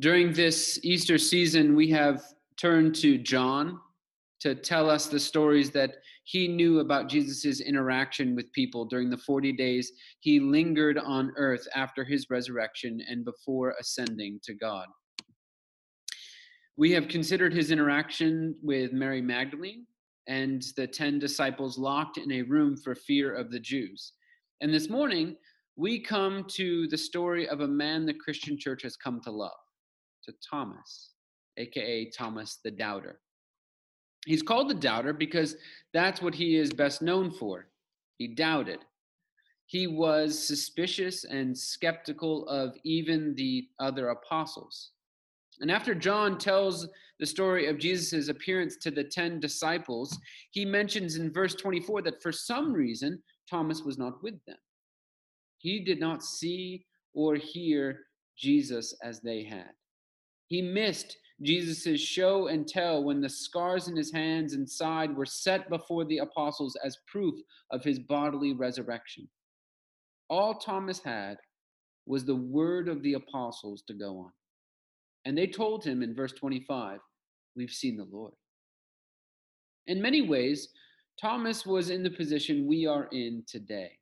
During this Easter season, we have turned to John to tell us the stories that he knew about Jesus' interaction with people during the 40 days he lingered on earth after his resurrection and before ascending to God. We have considered his interaction with Mary Magdalene and the 10 disciples locked in a room for fear of the Jews. And this morning, we come to the story of a man the Christian church has come to love, to Thomas, aka Thomas the Doubter. He's called the Doubter because that's what he is best known for. He doubted. He was suspicious and skeptical of even the other apostles. And after John tells the story of Jesus' appearance to the 10 disciples, he mentions in verse 24 that for some reason Thomas was not with them. He did not see or hear Jesus as they had. He missed Jesus' show and tell when the scars in his hands and side were set before the apostles as proof of his bodily resurrection. All Thomas had was the word of the apostles to go on. And they told him in verse 25, We've seen the Lord. In many ways, Thomas was in the position we are in today.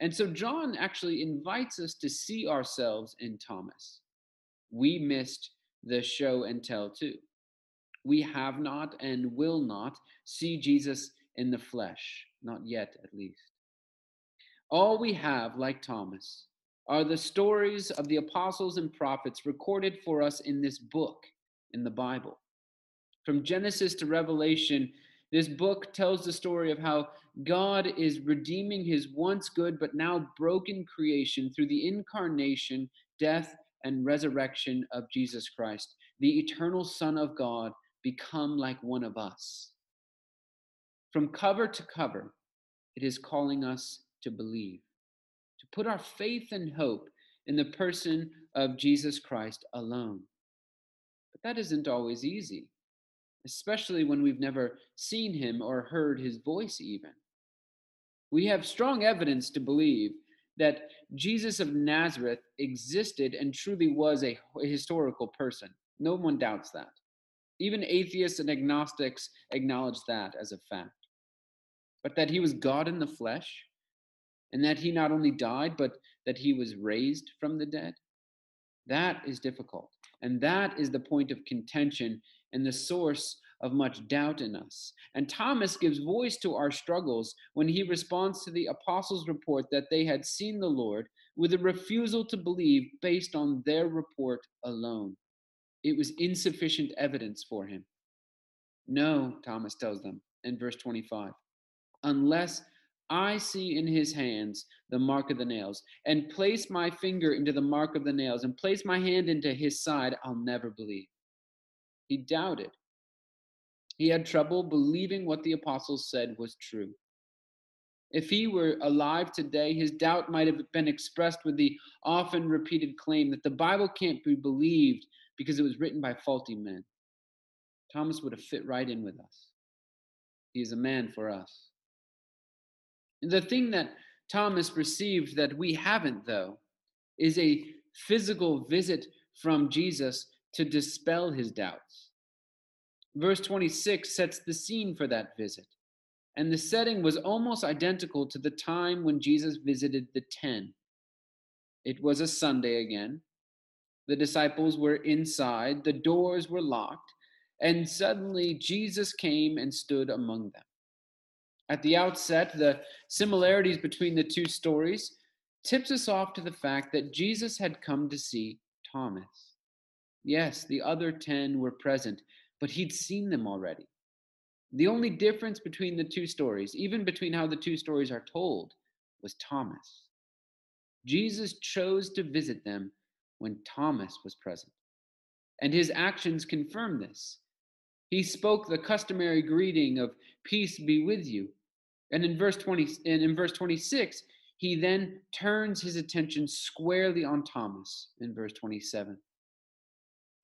And so John actually invites us to see ourselves in Thomas. We missed the show and tell too. We have not and will not see Jesus in the flesh, not yet at least. All we have, like Thomas, are the stories of the apostles and prophets recorded for us in this book, in the Bible. From Genesis to Revelation, this book tells the story of how God is redeeming his once good but now broken creation through the incarnation, death, and resurrection of Jesus Christ, the eternal Son of God, become like one of us. From cover to cover, it is calling us to believe to put our faith and hope in the person of Jesus Christ alone. But that isn't always easy, especially when we've never seen him or heard his voice, even. We have strong evidence to believe that Jesus of Nazareth existed and truly was a historical person. No one doubts that. Even atheists and agnostics acknowledge that as a fact. But that he was God in the flesh, and that he not only died, but that he was raised from the dead? That is difficult. And that is the point of contention and the source of much doubt in us. And Thomas gives voice to our struggles when he responds to the apostles' report that they had seen the Lord with a refusal to believe based on their report alone. It was insufficient evidence for him. No, Thomas tells them in verse 25, unless I see in his hands the mark of the nails, and place my finger into the mark of the nails, and place my hand into his side, I'll never believe. He doubted. He had trouble believing what the apostles said was true. If he were alive today, his doubt might have been expressed with the often repeated claim that the Bible can't be believed because it was written by faulty men. Thomas would have fit right in with us. He is a man for us. The thing that Thomas received that we haven't, though, is a physical visit from Jesus to dispel his doubts. Verse 26 sets the scene for that visit, and the setting was almost identical to the time when Jesus visited the ten. It was a Sunday again. The disciples were inside, the doors were locked, and suddenly Jesus came and stood among them. At the outset, the similarities between the two stories tips us off to the fact that Jesus had come to see Thomas. Yes, the other 10 were present, but he'd seen them already. The only difference between the two stories, even between how the two stories are told, was Thomas. Jesus chose to visit them when Thomas was present. And his actions confirm this. He spoke the customary greeting of peace be with you. And in verse 20 and in verse 26, he then turns his attention squarely on Thomas in verse 27.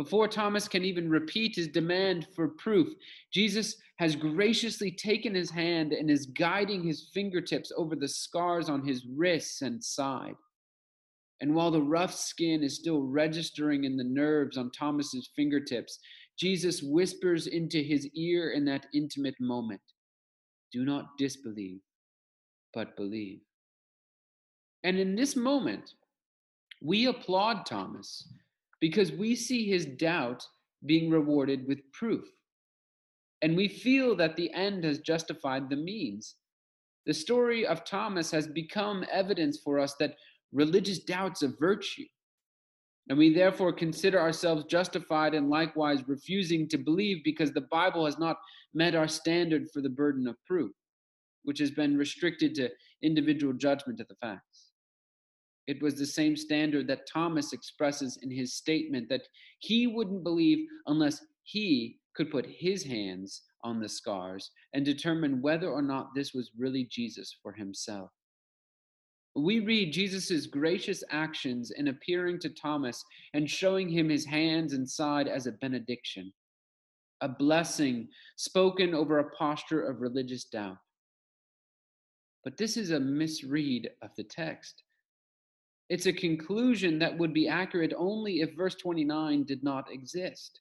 Before Thomas can even repeat his demand for proof, Jesus has graciously taken his hand and is guiding his fingertips over the scars on his wrists and side. And while the rough skin is still registering in the nerves on Thomas's fingertips, Jesus whispers into his ear in that intimate moment Do not disbelieve, but believe. And in this moment, we applaud Thomas because we see his doubt being rewarded with proof. And we feel that the end has justified the means. The story of Thomas has become evidence for us that religious doubts of virtue. And we therefore consider ourselves justified in likewise refusing to believe because the Bible has not met our standard for the burden of proof, which has been restricted to individual judgment of the facts. It was the same standard that Thomas expresses in his statement that he wouldn't believe unless he could put his hands on the scars and determine whether or not this was really Jesus for himself. We read Jesus' gracious actions in appearing to Thomas and showing him his hands and side as a benediction, a blessing spoken over a posture of religious doubt. But this is a misread of the text. It's a conclusion that would be accurate only if verse 29 did not exist.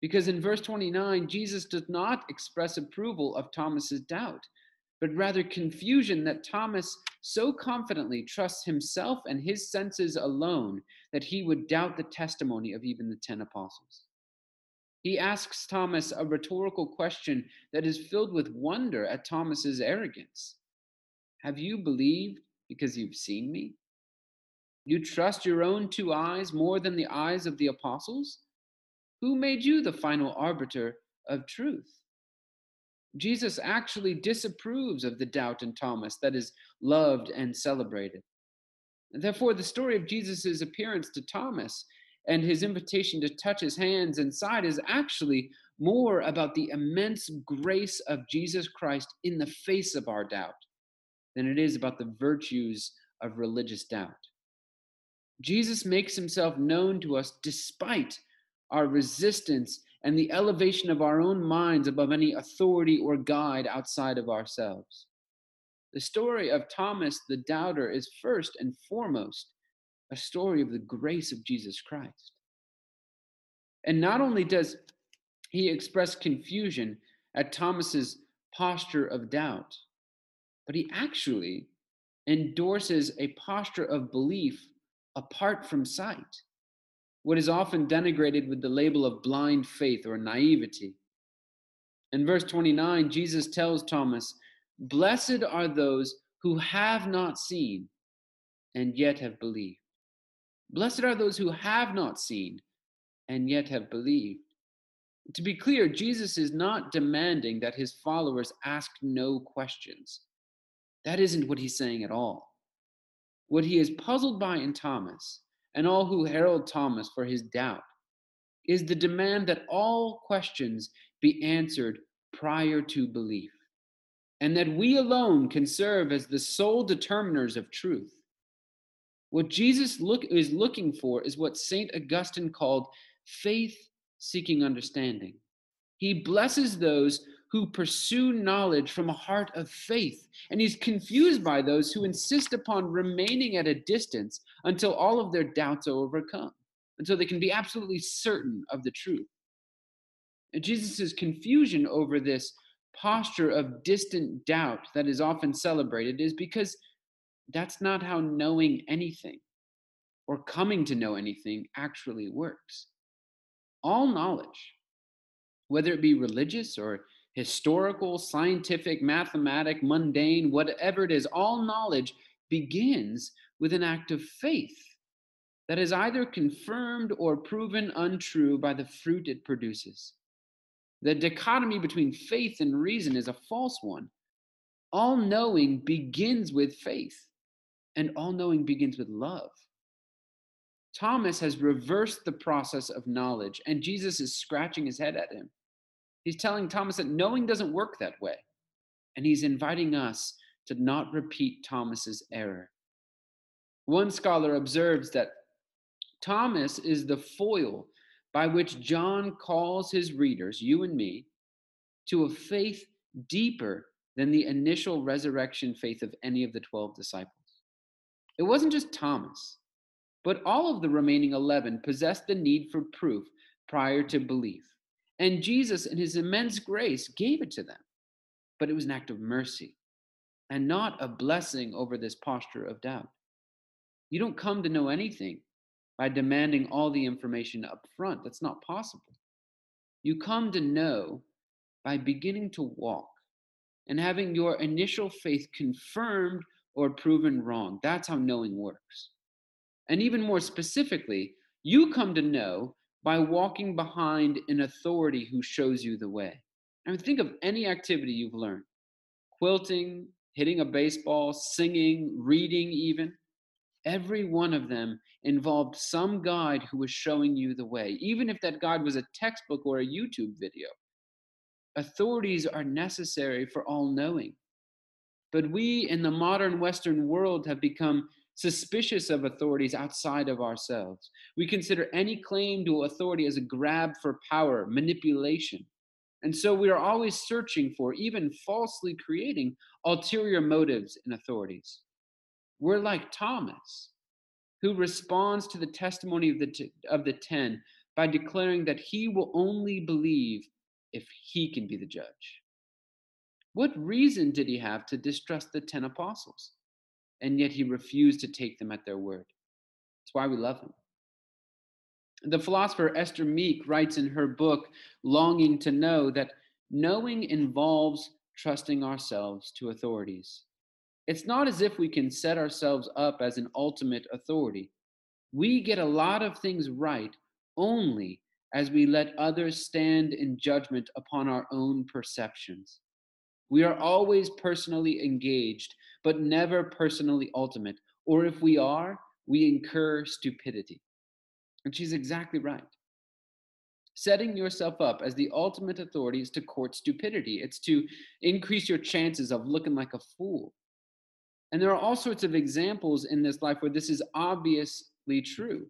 Because in verse 29, Jesus does not express approval of Thomas's doubt, but rather confusion that Thomas so confidently trusts himself and his senses alone that he would doubt the testimony of even the 10 apostles. He asks Thomas a rhetorical question that is filled with wonder at Thomas's arrogance. Have you believed because you've seen me? You trust your own two eyes more than the eyes of the apostles? Who made you the final arbiter of truth? Jesus actually disapproves of the doubt in Thomas that is loved and celebrated. Therefore, the story of Jesus' appearance to Thomas and his invitation to touch his hands and side is actually more about the immense grace of Jesus Christ in the face of our doubt than it is about the virtues of religious doubt. Jesus makes himself known to us despite our resistance and the elevation of our own minds above any authority or guide outside of ourselves. The story of Thomas the doubter is first and foremost a story of the grace of Jesus Christ. And not only does he express confusion at Thomas's posture of doubt, but he actually endorses a posture of belief apart from sight, what is often denigrated with the label of blind faith or naivety. In verse 29, Jesus tells Thomas, Blessed are those who have not seen and yet have believed. Blessed are those who have not seen and yet have believed. To be clear, Jesus is not demanding that his followers ask no questions. That isn't what he's saying at all. What he is puzzled by in Thomas, and all who herald Thomas for his doubt, is the demand that all questions be answered prior to belief, and that we alone can serve as the sole determiners of truth. What Jesus look, is looking for is what St. Augustine called faith seeking understanding. He blesses those who pursue knowledge from a heart of faith. And he's confused by those who insist upon remaining at a distance until all of their doubts are overcome, until they can be absolutely certain of the truth. And Jesus' confusion over this posture of distant doubt that is often celebrated is because that's not how knowing anything or coming to know anything actually works. All knowledge, whether it be religious or historical, scientific, mathematic, mundane, whatever it is, all knowledge begins with an act of faith that is either confirmed or proven untrue by the fruit it produces. The dichotomy between faith and reason is a false one. All knowing begins with faith, and all knowing begins with love. Thomas has reversed the process of knowledge, and Jesus is scratching his head at him. He's telling Thomas that knowing doesn't work that way. And he's inviting us to not repeat Thomas's error. One scholar observes that Thomas is the foil by which John calls his readers, you and me, to a faith deeper than the initial resurrection faith of any of the 12 disciples. It wasn't just Thomas, But all of the remaining 11 possessed the need for proof prior to belief. And Jesus, in his immense grace, gave it to them. But it was an act of mercy and not a blessing over this posture of doubt. You don't come to know anything by demanding all the information up front. That's not possible. You come to know by beginning to walk and having your initial faith confirmed or proven wrong. That's how knowing works. And even more specifically, you come to know by walking behind an authority who shows you the way. I mean, think of any activity you've learned quilting, hitting a baseball, singing, reading, even. Every one of them involved some guide who was showing you the way, even if that guide was a textbook or a YouTube video. Authorities are necessary for all knowing. But we in the modern Western world have become suspicious of authorities outside of ourselves. We consider any claim to authority as a grab for power, manipulation. And so we are always searching for, even falsely creating, ulterior motives in authorities. We're like Thomas, who responds to the testimony of the, t- of the ten by declaring that he will only believe if he can be the judge. What reason did he have to distrust the 10 apostles? And yet he refused to take them at their word. That's why we love him. The philosopher Esther Meek writes in her book, Longing to Know, that knowing involves trusting ourselves to authorities. It's not as if we can set ourselves up as an ultimate authority. We get a lot of things right only as we let others stand in judgment upon our own perceptions. We are always personally engaged, but never personally ultimate. Or if we are, we incur stupidity. And she's exactly right. Setting yourself up as the ultimate authority is to court stupidity, it's to increase your chances of looking like a fool. And there are all sorts of examples in this life where this is obviously true.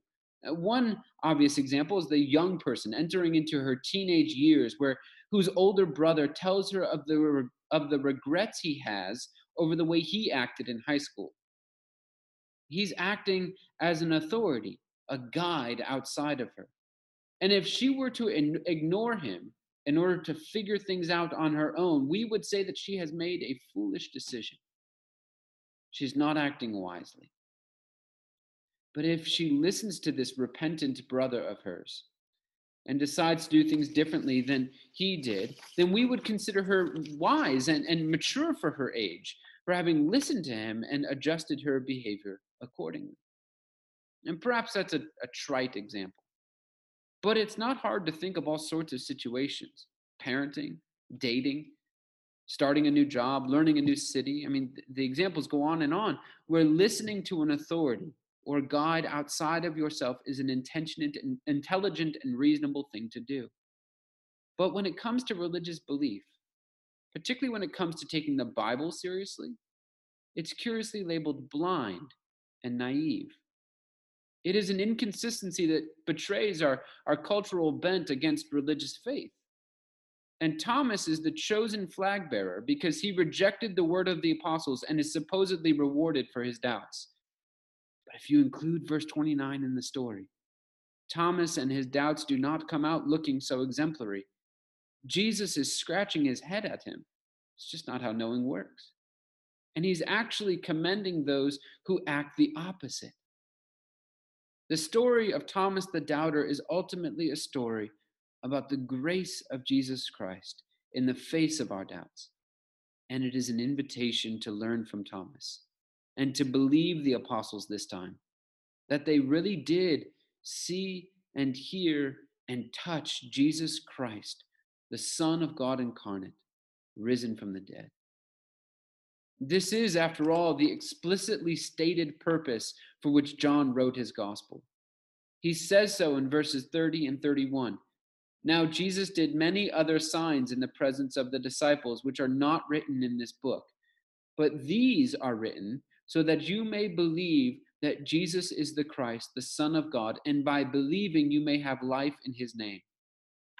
Uh, one obvious example is the young person entering into her teenage years, where whose older brother tells her of the of the regrets he has over the way he acted in high school. He's acting as an authority, a guide outside of her. And if she were to in- ignore him in order to figure things out on her own, we would say that she has made a foolish decision. She's not acting wisely. But if she listens to this repentant brother of hers and decides to do things differently than he did, then we would consider her wise and, and mature for her age, for having listened to him and adjusted her behavior accordingly. And perhaps that's a, a trite example. But it's not hard to think of all sorts of situations parenting, dating, starting a new job, learning a new city. I mean, the examples go on and on, where listening to an authority or guide outside of yourself is an intelligent and reasonable thing to do. But when it comes to religious belief, particularly when it comes to taking the Bible seriously, it's curiously labeled blind and naive. It is an inconsistency that betrays our, our cultural bent against religious faith. And Thomas is the chosen flag bearer because he rejected the word of the apostles and is supposedly rewarded for his doubts. But if you include verse 29 in the story, Thomas and his doubts do not come out looking so exemplary. Jesus is scratching his head at him. It's just not how knowing works. And he's actually commending those who act the opposite. The story of Thomas the doubter is ultimately a story about the grace of Jesus Christ in the face of our doubts. And it is an invitation to learn from Thomas and to believe the apostles this time that they really did see and hear and touch Jesus Christ, the Son of God incarnate, risen from the dead. This is, after all, the explicitly stated purpose for which John wrote his gospel. He says so in verses 30 and 31. Now, Jesus did many other signs in the presence of the disciples, which are not written in this book. But these are written so that you may believe that Jesus is the Christ, the Son of God, and by believing you may have life in his name.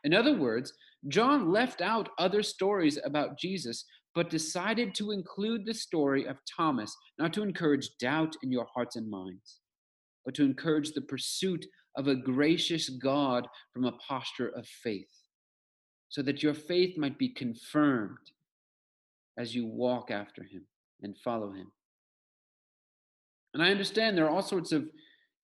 In other words, John left out other stories about Jesus, but decided to include the story of Thomas, not to encourage doubt in your hearts and minds. but to encourage the pursuit of a gracious God from a posture of faith, so that your faith might be confirmed as you walk after him and follow him. And I understand there are all sorts of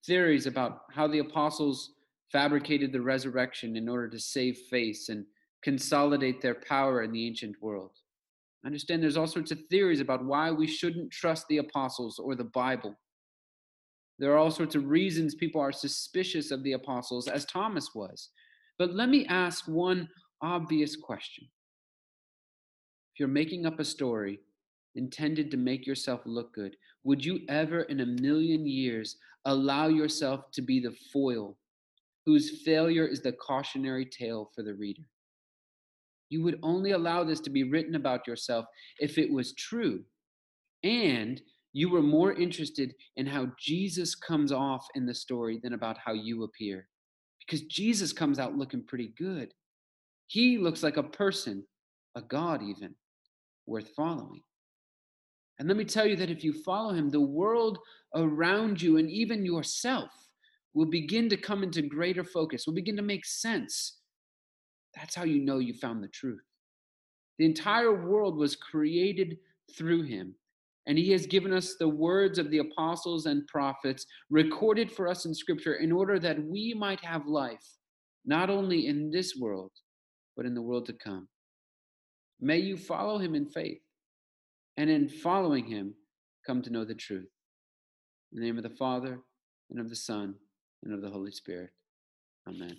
theories about how the apostles fabricated the resurrection in order to save face and consolidate their power in the ancient world. I understand there's all sorts of theories about why we shouldn't trust the apostles or the Bible. There are all sorts of reasons people are suspicious of the apostles, as Thomas was. But let me ask one obvious question. If you're making up a story intended to make yourself look good, would you ever in a million years allow yourself to be the foil whose failure is the cautionary tale for the reader? You would only allow this to be written about yourself if it was true and you were more interested in how Jesus comes off in the story than about how you appear. Because Jesus comes out looking pretty good. He looks like a person, a God even, worth following. And let me tell you that if you follow him, the world around you and even yourself will begin to come into greater focus, will begin to make sense. That's how you know you found the truth. The mm. entire world was created through him. And he has given us the words of the apostles and prophets recorded for us in scripture in order that we might have life, not only in this world, but in the world to come. May you follow him in faith, and in following him, come to know the truth. In the name of the Father, and of the Son, and of the Holy Spirit. Amen.